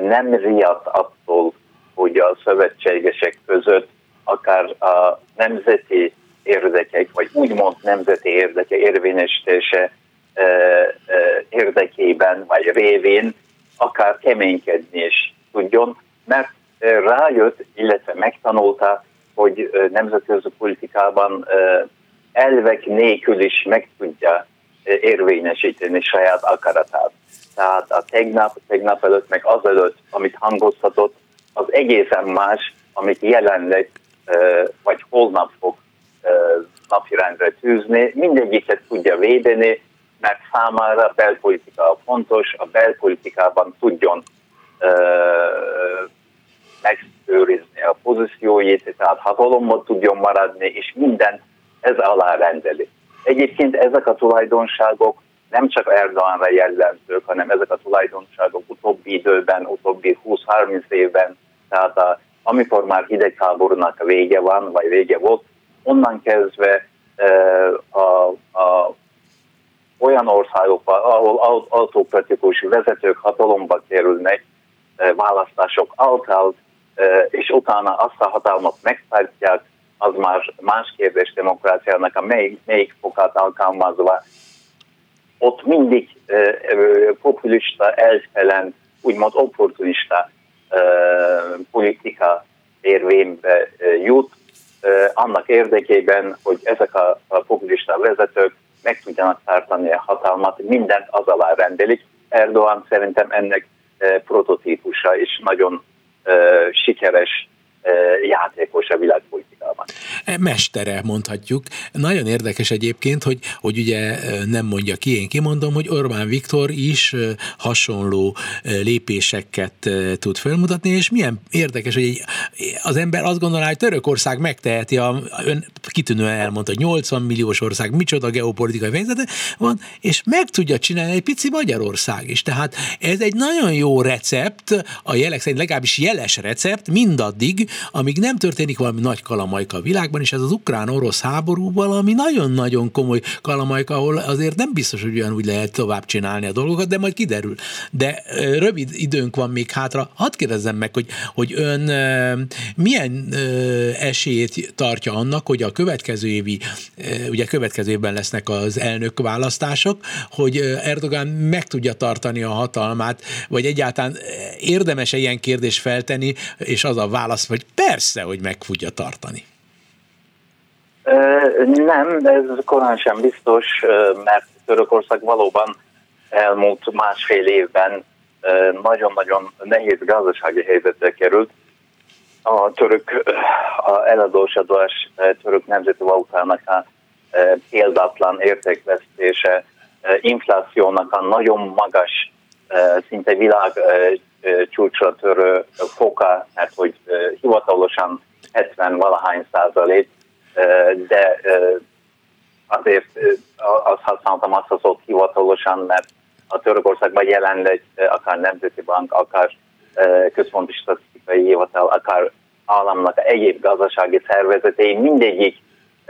nem riadt attól, hogy a szövetségesek között akár a nemzeti érdekek, vagy úgymond nemzeti érdeke érvényesítése érdekében, vagy révén akár keménykedni is tudjon, mert rájött, illetve megtanulta, hogy nemzetközi politikában elvek nélkül is meg tudja érvényesíteni saját akaratát. Tehát a tegnap, tegnap előtt, meg azelőtt, amit hangoztatott, az egészen más, amit jelenleg vagy holnap fog napirendre tűzni. Mindegyiket tudja védeni, mert számára a belpolitika fontos, a belpolitikában tudjon megőrizni a pozícióit, tehát hatalommal tudjon maradni, és minden ez alá rendeli. Egyébként ezek a tulajdonságok nem csak Erdoganra jellemzők, hanem ezek a tulajdonságok utóbbi időben, utóbbi 20-30 évben, tehát amikor már hidegháborúnak vége van, vagy vége volt, onnan kezdve a, a, olyan országokban, ahol autokratikus vezetők hatalomba kerülnek választások által, és utána azt a hatalmat megtartják, az már más kérdés demokráciának a melyik, melyik fokát alkalmazva. Ott mindig populista, elfelen, úgymond opportunista politika érvénybe jut, annak érdekében, hogy ezek a, a populista vezetők meg tudjanak tartani a hatalmat, mindent az alá rendelik. Erdogan szerintem ennek prototípusa, és nagyon sikeres játékos a világpolitikában. E, mestere, mondhatjuk. Nagyon érdekes egyébként, hogy, hogy ugye nem mondja ki, én kimondom, hogy Orbán Viktor is hasonló lépéseket tud felmutatni, és milyen érdekes, hogy az ember azt gondolná, hogy Törökország megteheti, a, ön kitűnően elmondta, hogy 80 milliós ország, micsoda geopolitikai helyzete van, és meg tudja csinálni egy pici Magyarország is. Tehát ez egy nagyon jó recept, a jelek szerint legalábbis jeles recept, mindaddig, amíg nem történik valami nagy kalamajka a világban, és ez az ukrán-orosz háború valami nagyon-nagyon komoly kalamajka, ahol azért nem biztos, hogy olyan úgy lehet tovább csinálni a dolgokat, de majd kiderül. De rövid időnk van még hátra. Hadd kérdezzem meg, hogy, hogy ön milyen esélyét tartja annak, hogy a következő évi, ugye következő évben lesznek az elnök választások, hogy Erdogan meg tudja tartani a hatalmát, vagy egyáltalán érdemes-e ilyen kérdést feltenni, és az a válasz, hogy persze, hogy meg tudja tartani. Nem, ez korán sem biztos, mert Törökország valóban elmúlt másfél évben nagyon-nagyon nehéz gazdasági helyzetre került. A török a eladósodás török nemzeti valutának a példátlan értékvesztése, inflációnak a nagyon magas, szinte világ csúcsra törő foka, mert hogy hivatalosan 70 valahány százalék, de azért azt használtam azt az ott hivatalosan, mert a Törökországban jelenleg akár Nemzeti Bank, akár Központi Statisztikai Hivatal, akár államnak egyéb gazdasági szervezetei mindegyik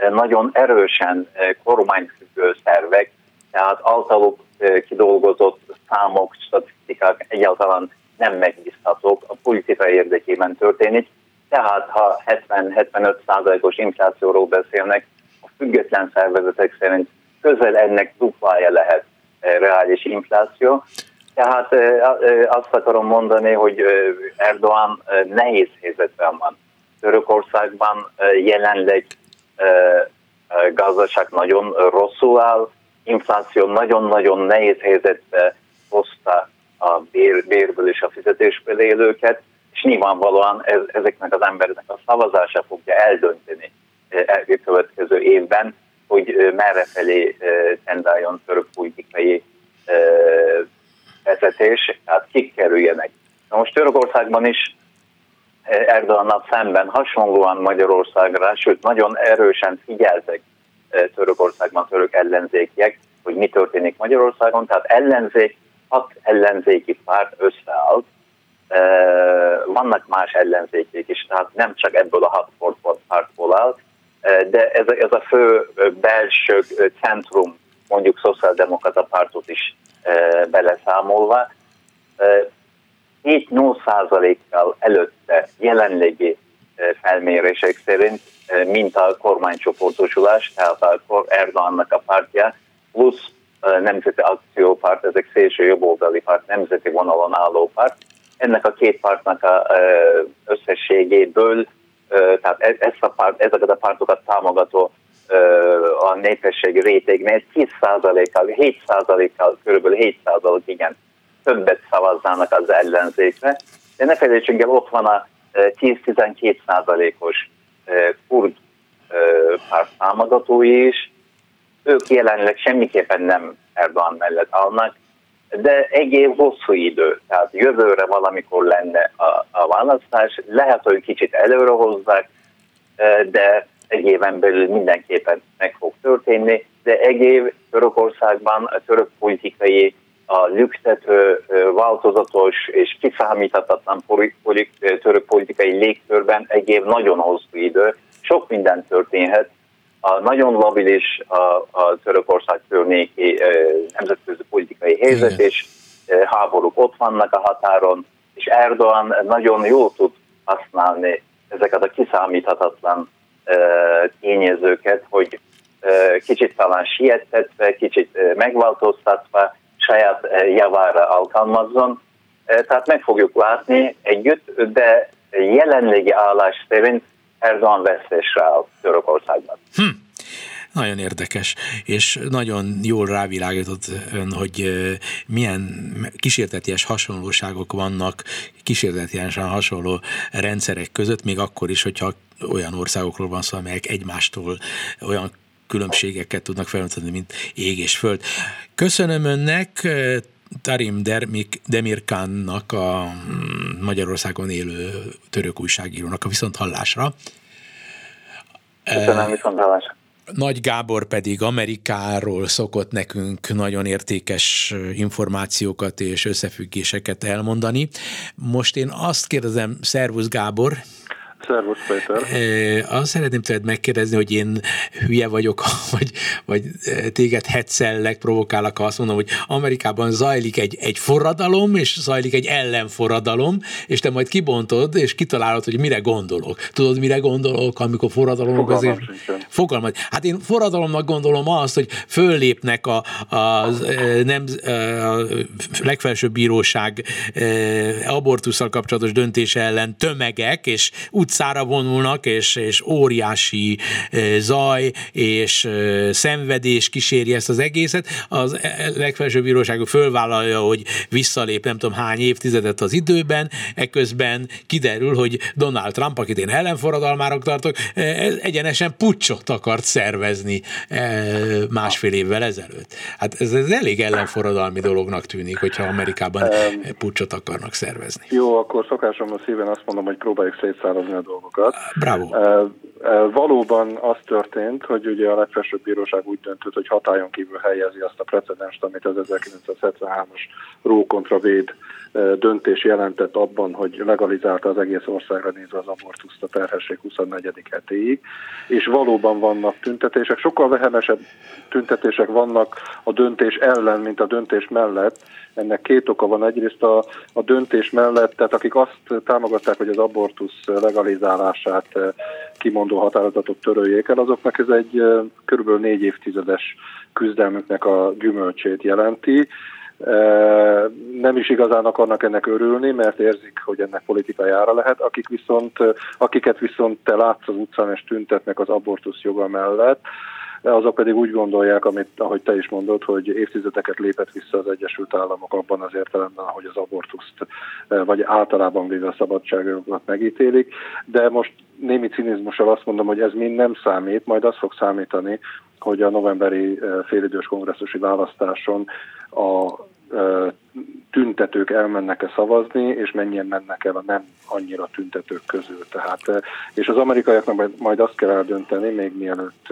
nagyon erősen kormányfüggő szervek, tehát általuk kidolgozott számok, statisztikák egyáltalán nem megbízhatók, a politika érdekében történik. Tehát ha 70-75 százalékos inflációról beszélnek, a független szervezetek szerint közel ennek duplája lehet eh, reális infláció. Tehát eh, eh, azt akarom mondani, hogy Erdogan nehéz helyzetben van. Törökországban jelenleg gazdaság nagyon rosszul áll, infláció nagyon-nagyon nehéz helyzetbe hozta a bér, bérből és a fizetésből élőket, és nyilvánvalóan ez, ezeknek az embereknek a szavazása fogja eldönteni e, a következő évben, hogy merre felé tendáljon török politikai vezetés, tehát kik kerüljenek. Na most Törökországban is Erdogannal szemben hasonlóan Magyarországra, sőt nagyon erősen figyeltek Törökországban török ellenzékiek, hogy mi történik Magyarországon, tehát ellenzék hat ellenzéki párt összeállt, vannak más ellenzékek is, tehát nem csak ebből a hat pártból áll, de ez a, ez a fő belső centrum, mondjuk szociáldemokrata pártot is beleszámolva, 7-8 százalékkal előtte jelenlegi felmérések szerint, mint a kormánycsoportosulás, tehát a Erdogannak a pártja, plusz Nemzeti Akciópárt, ezek szélső jobboldali párt, nemzeti vonalon álló párt. Ennek a két pártnak a összességéből, tehát e, ezt a párt, ezeket a pártokat támogató a népességi rétegnél 10%-kal, 7%-kal, körülbelül 7% igen, többet szavaznának az ellenzékre. De ne felejtsünk el, ott van a 10-12%-os kurd párt támogatói is, ők jelenleg semmiképpen nem Erdogan mellett állnak, de egy év hosszú idő, tehát jövőre valamikor lenne a, a választás, lehet, hogy kicsit előre hozzák, de egy éven belül mindenképpen meg fog történni, de egy év Törökországban a török politikai a lüktető, változatos és kiszámíthatatlan török politikai légkörben egy év nagyon hosszú idő, sok minden történhet. A nagyon labilis a, a Törökország környéki nemzetközi politikai helyzet, és háborúk ott vannak a határon, és Erdogan nagyon jól tud használni ezeket a kiszámíthatatlan tényezőket, hogy kicsit talán sietetve, kicsit megváltoztatva saját javára alkalmazzon. Tehát meg fogjuk látni együtt, de jelenlegi állás szerint Erdogan vesztésre áll Törökországban. Hm. Nagyon érdekes, és nagyon jól rávilágított ön, hogy milyen kísérteties hasonlóságok vannak, kísértetiesen hasonló rendszerek között, még akkor is, hogyha olyan országokról van szó, amelyek egymástól olyan különbségeket tudnak felmutatni, mint ég és föld. Köszönöm önnek, Tarim Dermik, Demirkánnak, a mm, Magyarországon élő török újságírónak a viszont hallásra. Köszönöm, viszont hallásra. Nagy Gábor pedig Amerikáról szokott nekünk nagyon értékes információkat és összefüggéseket elmondani. Most én azt kérdezem, szervusz Gábor, Szervusz, Péter. Azt szeretném tőled megkérdezni, hogy én hülye vagyok, vagy, vagy téged hetszellek, provokálok, ha azt mondom, hogy Amerikában zajlik egy, egy forradalom, és zajlik egy ellenforradalom, és te majd kibontod, és kitalálod, hogy mire gondolok. Tudod, mire gondolok, amikor forradalomok azért... Fogalmat. Hát én forradalomnak gondolom azt, hogy föllépnek a, a, nem, a legfelsőbb bíróság abortussal kapcsolatos döntése ellen tömegek, és úgy utcára vonulnak, és, és óriási zaj és szenvedés kíséri ezt az egészet. Az e, e, legfelsőbb bíróság fölvállalja, hogy visszalép nem tudom hány évtizedet az időben, eközben kiderül, hogy Donald Trump, akit én ellenforradalmára tartok, e, egyenesen pucsot akart szervezni másfél évvel ezelőtt. Hát ez, ez elég ellenforradalmi dolognak tűnik, hogyha Amerikában pucsot akarnak szervezni. Jó, akkor a szíven azt mondom, hogy próbáljuk szétszárazni a dolgokat. Bravo. Valóban az történt, hogy ugye a legfelsőbb bíróság úgy döntött, hogy hatályon kívül helyezi azt a precedenst, amit az 1973-as Ró kontra Véd döntés jelentett abban, hogy legalizálta az egész országra nézve az abortuszt a terhesség 24. hetéig, és valóban vannak tüntetések, sokkal vehemesebb tüntetések vannak a döntés ellen, mint a döntés mellett. Ennek két oka van. Egyrészt a, a döntés mellett, tehát akik azt támogatták, hogy az abortusz legalizálását kimondó határozatot töröljék el, azoknak ez egy körülbelül négy évtizedes küzdelmüknek a gyümölcsét jelenti nem is igazán akarnak ennek örülni, mert érzik, hogy ennek politikai ára lehet, akik viszont, akiket viszont te látsz az utcán és tüntetnek az abortusz joga mellett, azok pedig úgy gondolják, amit, ahogy te is mondod, hogy évtizedeket lépett vissza az Egyesült Államok abban az értelemben, hogy az abortuszt, vagy általában véve a szabadságokat megítélik, de most némi cinizmussal azt mondom, hogy ez mind nem számít, majd az fog számítani, hogy a novemberi félidős kongresszusi választáson a tüntetők elmennek-e szavazni, és mennyien mennek el a nem annyira tüntetők közül. Tehát, és az amerikaiaknak majd azt kell eldönteni, még mielőtt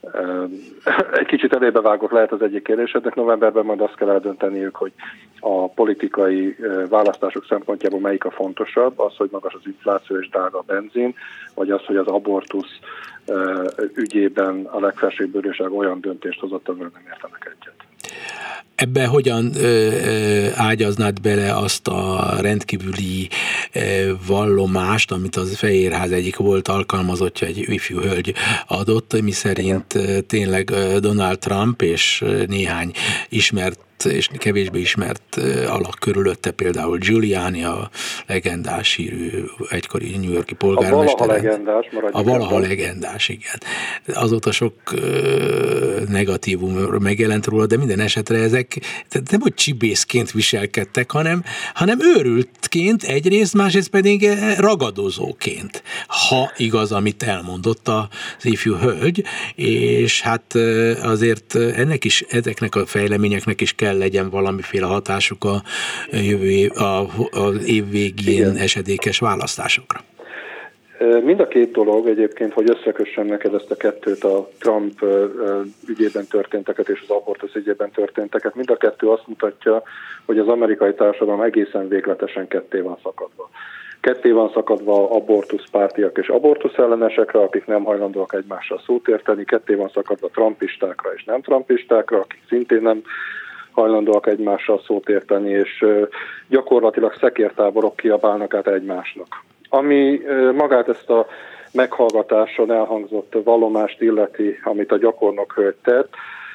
egy kicsit elébe vágok lehet az egyik kérdésednek, novemberben majd azt kell eldönteniük, hogy a politikai választások szempontjából melyik a fontosabb, az, hogy magas az infláció és drága a benzin, vagy az, hogy az abortusz ügyében a legfelsőbb bíróság olyan döntést hozott, amivel nem értenek egyet. Ebbe hogyan ö, ö, ágyaznád bele azt a rendkívüli ö, vallomást, amit az Fehérház egyik volt alkalmazottja, egy ifjú hölgy adott, mi szerint tényleg Donald Trump és néhány ismert és kevésbé ismert alak körülötte, például Giuliani, a legendás hírű egykori New Yorki polgármester. A valaha legendás, A valaha legendás, igen. Azóta sok negatívum megjelent róla, de minden esetre ezek nem hogy csibészként viselkedtek, hanem, hanem őrültként egyrészt, másrészt pedig ragadozóként, ha igaz, amit elmondott az ifjú hölgy, és hát azért ennek is, ezeknek a fejleményeknek is kell kell legyen valamiféle hatásuk a jövő év, a, az év végén Igen. esedékes választásokra. Mind a két dolog egyébként, hogy összekössem neked ezt a kettőt, a Trump ügyében történteket és az abortusz ügyében történteket, mind a kettő azt mutatja, hogy az amerikai társadalom egészen végletesen ketté van szakadva. Ketté van szakadva abortusz pártiak és abortusz ellenesekre, akik nem hajlandóak egymással szót érteni, ketté van szakadva trumpistákra és nem trumpistákra, akik szintén nem hajlandóak egymással szót érteni, és gyakorlatilag szekértáborok kiabálnak át egymásnak. Ami magát ezt a meghallgatáson elhangzott vallomást illeti, amit a gyakornok hölgy tett,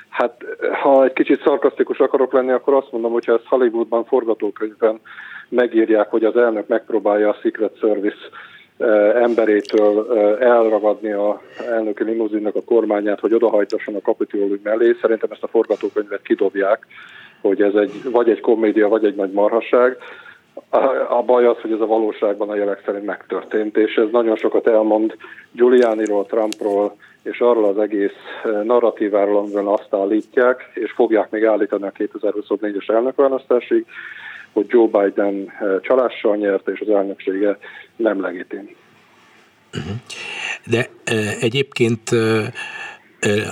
hát ha egy kicsit szarkasztikus akarok lenni, akkor azt mondom, hogy ha ezt Hollywoodban forgatókönyvben megírják, hogy az elnök megpróbálja a Secret Service emberétől elragadni a elnöki limuzinnak a kormányát, hogy odahajtasson a kapitológus mellé. Szerintem ezt a forgatókönyvet kidobják, hogy ez egy, vagy egy komédia, vagy egy nagy marhaság. A baj az, hogy ez a valóságban a jelek szerint megtörtént, és ez nagyon sokat elmond Giulianiról, Trumpról, és arról az egész narratíváról, amiben azt állítják, és fogják még állítani a 2024-es elnökválasztásig, hogy Joe Biden csalással nyert, és az elnöksége nem legitim. De egyébként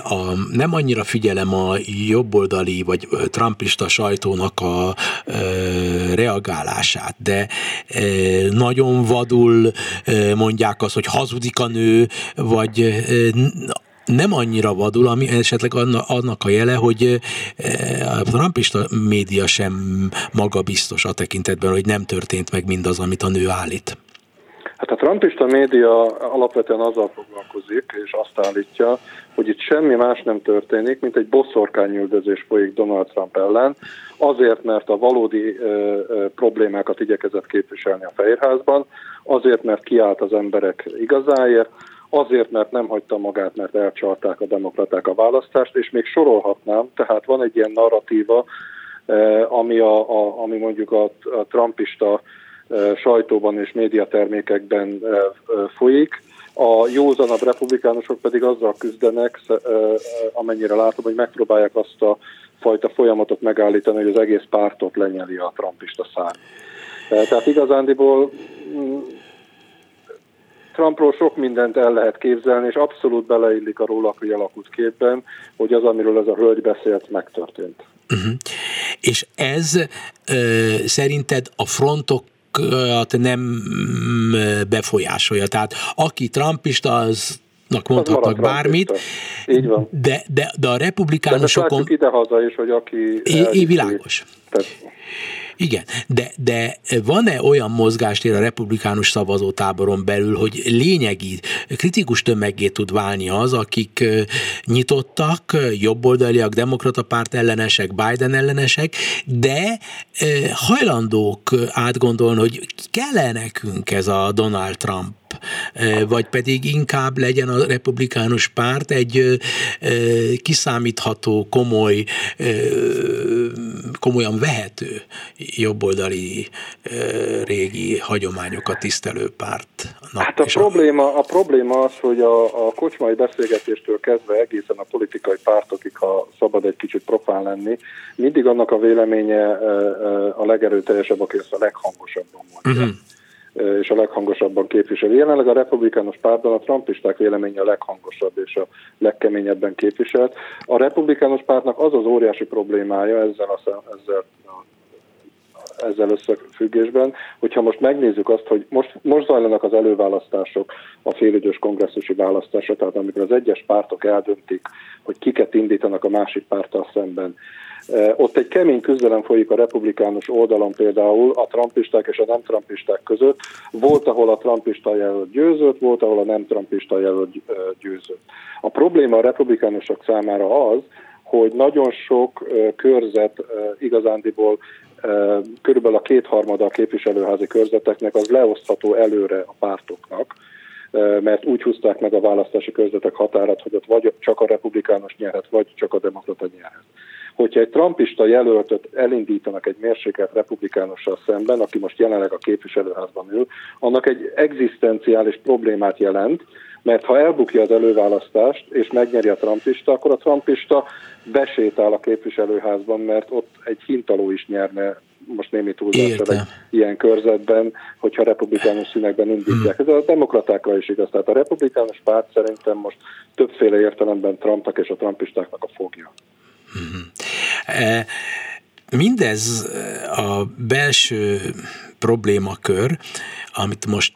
a, nem annyira figyelem a jobboldali vagy trumpista sajtónak a e, reagálását, de nagyon vadul mondják azt, hogy hazudik a nő, vagy nem annyira vadul, ami esetleg annak a jele, hogy a trumpista média sem maga biztos a tekintetben, hogy nem történt meg mindaz, amit a nő állít. Hát a trumpista média alapvetően azzal foglalkozik, és azt állítja, hogy itt semmi más nem történik, mint egy boszorkányüldözés folyik Donald Trump ellen, azért, mert a valódi ö, ö, problémákat igyekezett képviselni a Fehérházban, azért, mert kiállt az emberek igazáért, azért, mert nem hagyta magát, mert elcsalták a demokraták a választást, és még sorolhatnám, tehát van egy ilyen narratíva, ami, a, a, ami mondjuk a, a trumpista sajtóban és médiatermékekben folyik. A józanabb republikánusok pedig azzal küzdenek, amennyire látom, hogy megpróbálják azt a fajta folyamatot megállítani, hogy az egész pártot lenyeli a trumpista szár. Tehát igazándiból mm, Trumpról sok mindent el lehet képzelni, és abszolút beleillik a róla kialakult képben, hogy az, amiről ez a hölgy beszélt, megtörtént. Uh-huh. És ez ö, szerinted a frontok nem mm, befolyásolja. Tehát aki trumpista, az mondhatnak bármit, Így van. De, de, de a republikánusokon... De ide-haza is, hogy aki... É, é, világos. Tehát... Igen, de, de van-e olyan mozgástér a republikánus szavazótáboron belül, hogy lényegi, kritikus tömeggé tud válni az, akik nyitottak, jobboldaliak, demokrata párt ellenesek, Biden ellenesek, de hajlandók átgondolni, hogy kell nekünk ez a Donald Trump vagy pedig inkább legyen a republikánus párt egy kiszámítható, komoly, komolyan vehető jobboldali régi hagyományokat tisztelő párt. Hát a probléma, a probléma az, hogy a, a kocsmai beszélgetéstől kezdve egészen a politikai pártokig, ha szabad egy kicsit profán lenni, mindig annak a véleménye a legerőteljesebb, aki ezt a leghangosabban mondja. Uh-huh és a leghangosabban képviseli. Jelenleg a republikánus pártban a trumpisták véleménye a leghangosabb és a legkeményebben képviselt. A republikánus pártnak az az óriási problémája ezzel, a, ezzel, ezzel összefüggésben, hogyha most megnézzük azt, hogy most, most zajlanak az előválasztások, a félidős kongresszusi választások, tehát amikor az egyes pártok eldöntik, hogy kiket indítanak a másik párttal szemben, ott egy kemény küzdelem folyik a republikánus oldalon például a trumpisták és a nem trumpisták között. Volt, ahol a trumpista jelölt győzött, volt, ahol a nem trumpista jelölt győzött. A probléma a republikánusok számára az, hogy nagyon sok körzet igazándiból körülbelül a kétharmada a képviselőházi körzeteknek az leosztható előre a pártoknak, mert úgy húzták meg a választási körzetek határát, hogy ott vagy csak a republikánus nyerhet, vagy csak a demokrata nyerhet. Hogyha egy trumpista jelöltet elindítanak egy mérsékelt republikánussal szemben, aki most jelenleg a képviselőházban ül, annak egy egzisztenciális problémát jelent, mert ha elbukja az előválasztást, és megnyeri a trumpista, akkor a trumpista besétál a képviselőházban, mert ott egy hintaló is nyerne most némi túlzással egy ilyen körzetben, hogyha republikánus színekben indítják. Hmm. Ez a demokratákra is igaz. Tehát a republikánus párt szerintem most többféle értelemben Trumpnak és a trumpistáknak a fogja. Hmm. Mindez a belső problémakör, amit most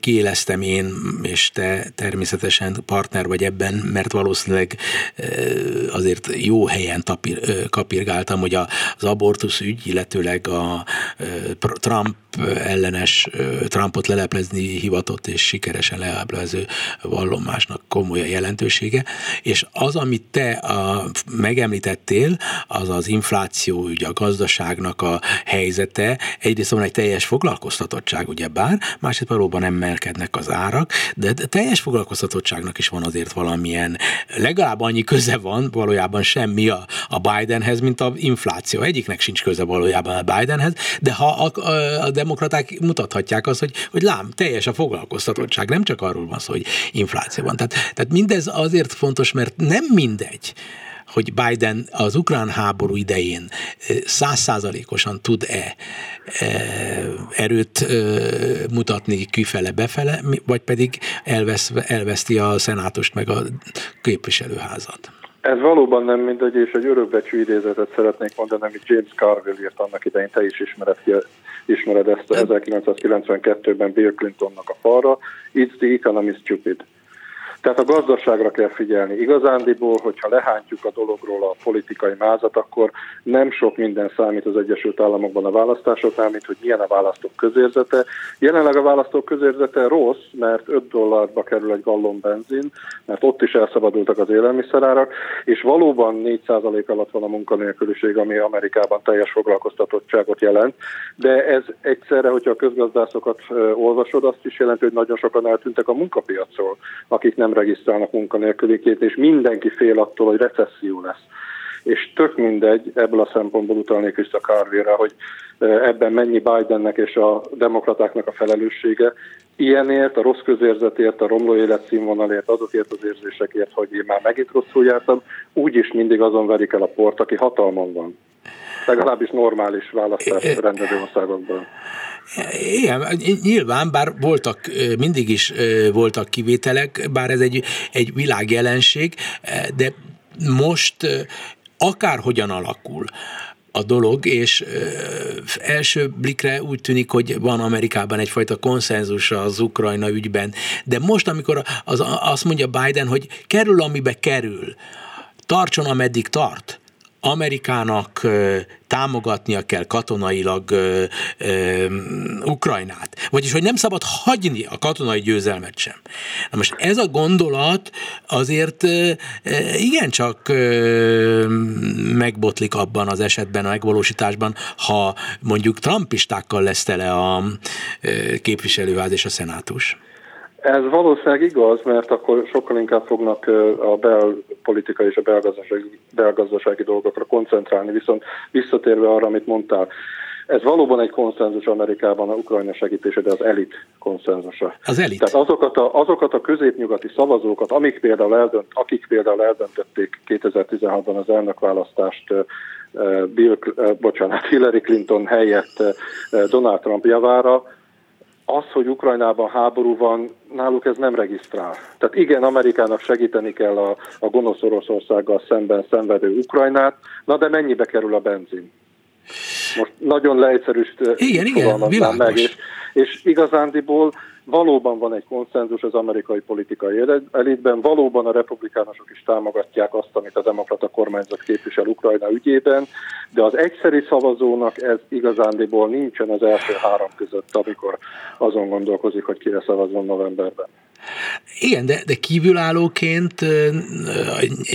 kiéleztem én, és te természetesen partner vagy ebben, mert valószínűleg azért jó helyen tapir, kapirgáltam, hogy az abortusz ügy, illetőleg a Trump ellenes Trumpot leleplezni hivatott és sikeresen leleplező vallomásnak komoly a jelentősége, és az, amit te a, megemlítettél, az az infláció ügy, a gazdaságnak a helyzete, egyrészt van egy teljes foglalkoztatottság, ugye bár, másrészt valóban emelkednek az árak, de teljes foglalkoztatottságnak is van azért valamilyen, legalább annyi köze van valójában semmi a, a Bidenhez, mint a infláció. Egyiknek sincs köze valójában a Bidenhez, de ha a, a, a demokraták mutathatják azt, hogy, hogy lám, teljes a foglalkoztatottság, nem csak arról van szó, hogy infláció van. Tehát, tehát mindez azért fontos, mert nem mindegy, hogy Biden az ukrán háború idején százszázalékosan tud-e erőt mutatni kifele befele, vagy pedig elvesz, elveszti a szenátust meg a képviselőházat. Ez valóban nem mindegy, és egy örökbecsű idézetet szeretnék mondani, amit James Carville írt annak idején, te is ismered, ismered ezt 1992-ben Bill Clintonnak a falra. It's the economy stupid. Tehát a gazdaságra kell figyelni. Igazándiból, hogyha lehántjuk a dologról a politikai mázat, akkor nem sok minden számít az Egyesült Államokban a választásoknál, mint hogy milyen a választók közérzete. Jelenleg a választók közérzete rossz, mert 5 dollárba kerül egy gallon benzin, mert ott is elszabadultak az élelmiszerárak, és valóban 4% alatt van a munkanélküliség, ami Amerikában teljes foglalkoztatottságot jelent, de ez egyszerre, hogyha a közgazdászokat olvasod, azt is jelenti, hogy nagyon sokan eltűntek a munkapiacról, akik nem regisztrálnak munkanélküliként, és mindenki fél attól, hogy recesszió lesz. És tök mindegy, ebből a szempontból utalnék vissza Carvére, hogy ebben mennyi Bidennek és a demokratáknak a felelőssége. Ilyenért, a rossz közérzetért, a romló életszínvonalért, azokért az érzésekért, hogy én már megint rosszul jártam, úgyis mindig azon verik el a port, aki hatalmon van. Legalábbis normális választás rendező országokban. Igen, nyilván, bár voltak, mindig is voltak kivételek, bár ez egy, egy világjelenség, de most akárhogyan alakul, a dolog, és első blikre úgy tűnik, hogy van Amerikában egyfajta konszenzus az Ukrajna ügyben, de most, amikor az, azt mondja Biden, hogy kerül, amibe kerül, tartson, ameddig tart, Amerikának támogatnia kell katonailag ö, ö, Ukrajnát. Vagyis, hogy nem szabad hagyni a katonai győzelmet sem. Na most ez a gondolat azért ö, igencsak ö, megbotlik abban az esetben, a megvalósításban, ha mondjuk trumpistákkal lesz tele a képviselőház és a szenátus. Ez valószínűleg igaz, mert akkor sokkal inkább fognak a belpolitikai és a belgazdasági, belgazdasági dolgokra koncentrálni, viszont visszatérve arra, amit mondtál, ez valóban egy konszenzus Amerikában a Ukrajna segítése, de az elit konszenzusa. Az elit. Tehát azokat a, azokat a középnyugati szavazókat, amik például eldönt, akik például eldöntötték 2016-ban az elnökválasztást Bill, bocsánat, Hillary Clinton helyett Donald Trump javára, az, hogy Ukrajnában háború van, náluk ez nem regisztrál. Tehát igen, Amerikának segíteni kell a, a gonosz Oroszországgal szemben szenvedő Ukrajnát, na de mennyibe kerül a benzin? Most nagyon leegyszerűsítve igen, igen, meg, és, és igazándiból Valóban van egy konszenzus az amerikai politikai elitben, valóban a republikánusok is támogatják azt, amit a demokrata kormányzat képvisel Ukrajna ügyében, de az egyszeri szavazónak ez igazándiból nincsen az első három között, amikor azon gondolkozik, hogy kire szavazzon novemberben. Igen, de, de kívülállóként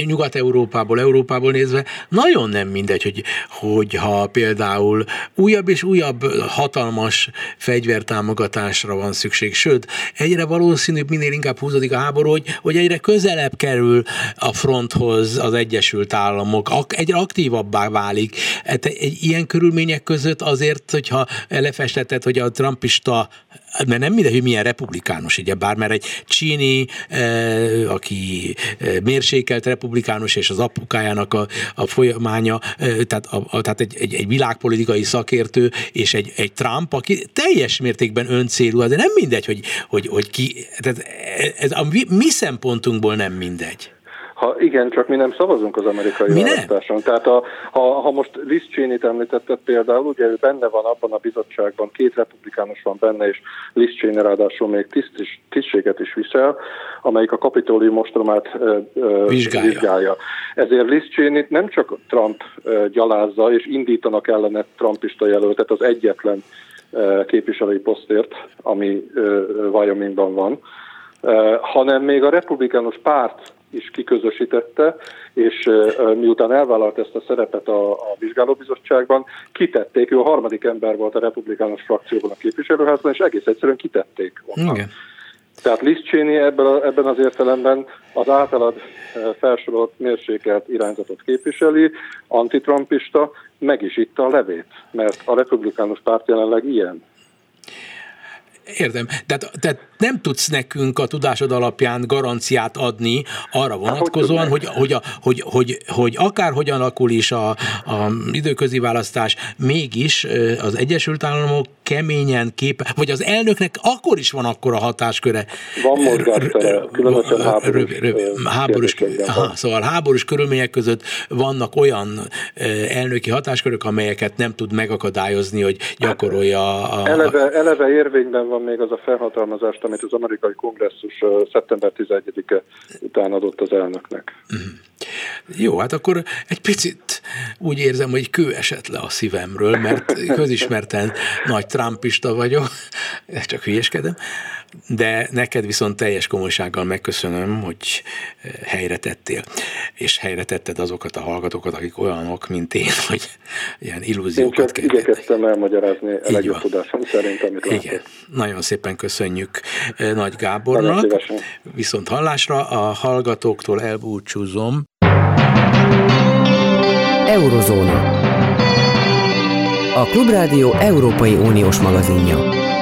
Nyugat-Európából, Európából nézve nagyon nem mindegy, hogy, hogyha például újabb és újabb hatalmas fegyvertámogatásra van szükség, sőt, egyre valószínűbb, minél inkább húzódik a háború, hogy, hogy egyre közelebb kerül a fronthoz az Egyesült Államok, egyre aktívabbá válik. Hát egy ilyen körülmények között azért, hogyha elefestetett, hogy a trumpista mert nem mindegy, hogy milyen republikánus, ugye bár, mert egy csíni, eh, aki eh, mérsékelt republikánus, és az apukájának a, a folyamánya, eh, tehát, a, a, tehát egy, egy, egy világpolitikai szakértő, és egy, egy Trump, aki teljes mértékben öncélú, de nem mindegy, hogy, hogy, hogy ki, tehát ez a mi, mi szempontunkból nem mindegy. Ha igen, csak mi nem szavazunk az amerikai mi választáson. Tehát a, ha, ha most Liz Cheney-t említetted például, ugye ő benne van abban a bizottságban, két republikánus van benne, és Liz Cheney ráadásul még tiszt is, tisztséget is visel, amelyik a kapitólium ostromát ö, ö, vizsgálja. vizsgálja. Ezért Liz cheney nem csak Trump ö, gyalázza, és indítanak ellene Trumpista jelöltet az egyetlen képviselői posztért, ami Wyomingban van, hanem még a republikánus párt is kiközösítette, és miután elvállalt ezt a szerepet a, a vizsgálóbizottságban, kitették, ő a harmadik ember volt a republikánus frakcióban a képviselőházban, és egész egyszerűen kitették onnan. Igen. Tehát Liz Cheney ebben, a, ebben az értelemben az általad felsorolt mérsékelt irányzatot képviseli, antitrumpista, meg is itta a levét, mert a republikánus párt jelenleg ilyen. Értem. Tehát, tehát nem tudsz nekünk a tudásod alapján garanciát adni arra vonatkozóan, hogy, hogy, a, hogy, hogy, hogy akárhogyan alakul is a, a időközi választás, mégis az Egyesült Államok keményen képe, vagy az elnöknek akkor is van akkor a hatásköre. Van mozgástere, különösen háborús, háborús, aha, szóval háborús körülmények között vannak olyan elnöki hatáskörök, amelyeket nem tud megakadályozni, hogy gyakorolja a... Eleve, eleve érvényben van még az a felhatalmazást, amit az amerikai kongresszus szeptember 11-e után adott az elnöknek. Uh-huh. Jó, hát akkor egy picit úgy érzem, hogy kő esett le a szívemről, mert közismerten nagy trumpista vagyok, csak hülyeskedem, de neked viszont teljes komolysággal megköszönöm, hogy helyre tettél, és helyre tetted azokat a hallgatókat, akik olyanok, mint én, hogy ilyen illúziókat kell. igyekeztem elmagyarázni a legjobb tudásom szerint, amit Igen. Látok. Nagyon szépen köszönjük Nagy Gábornak. Viszont hallásra a hallgatóktól elbúcsúzom. Eurozóna. A Klubrádió Európai Uniós magazinja.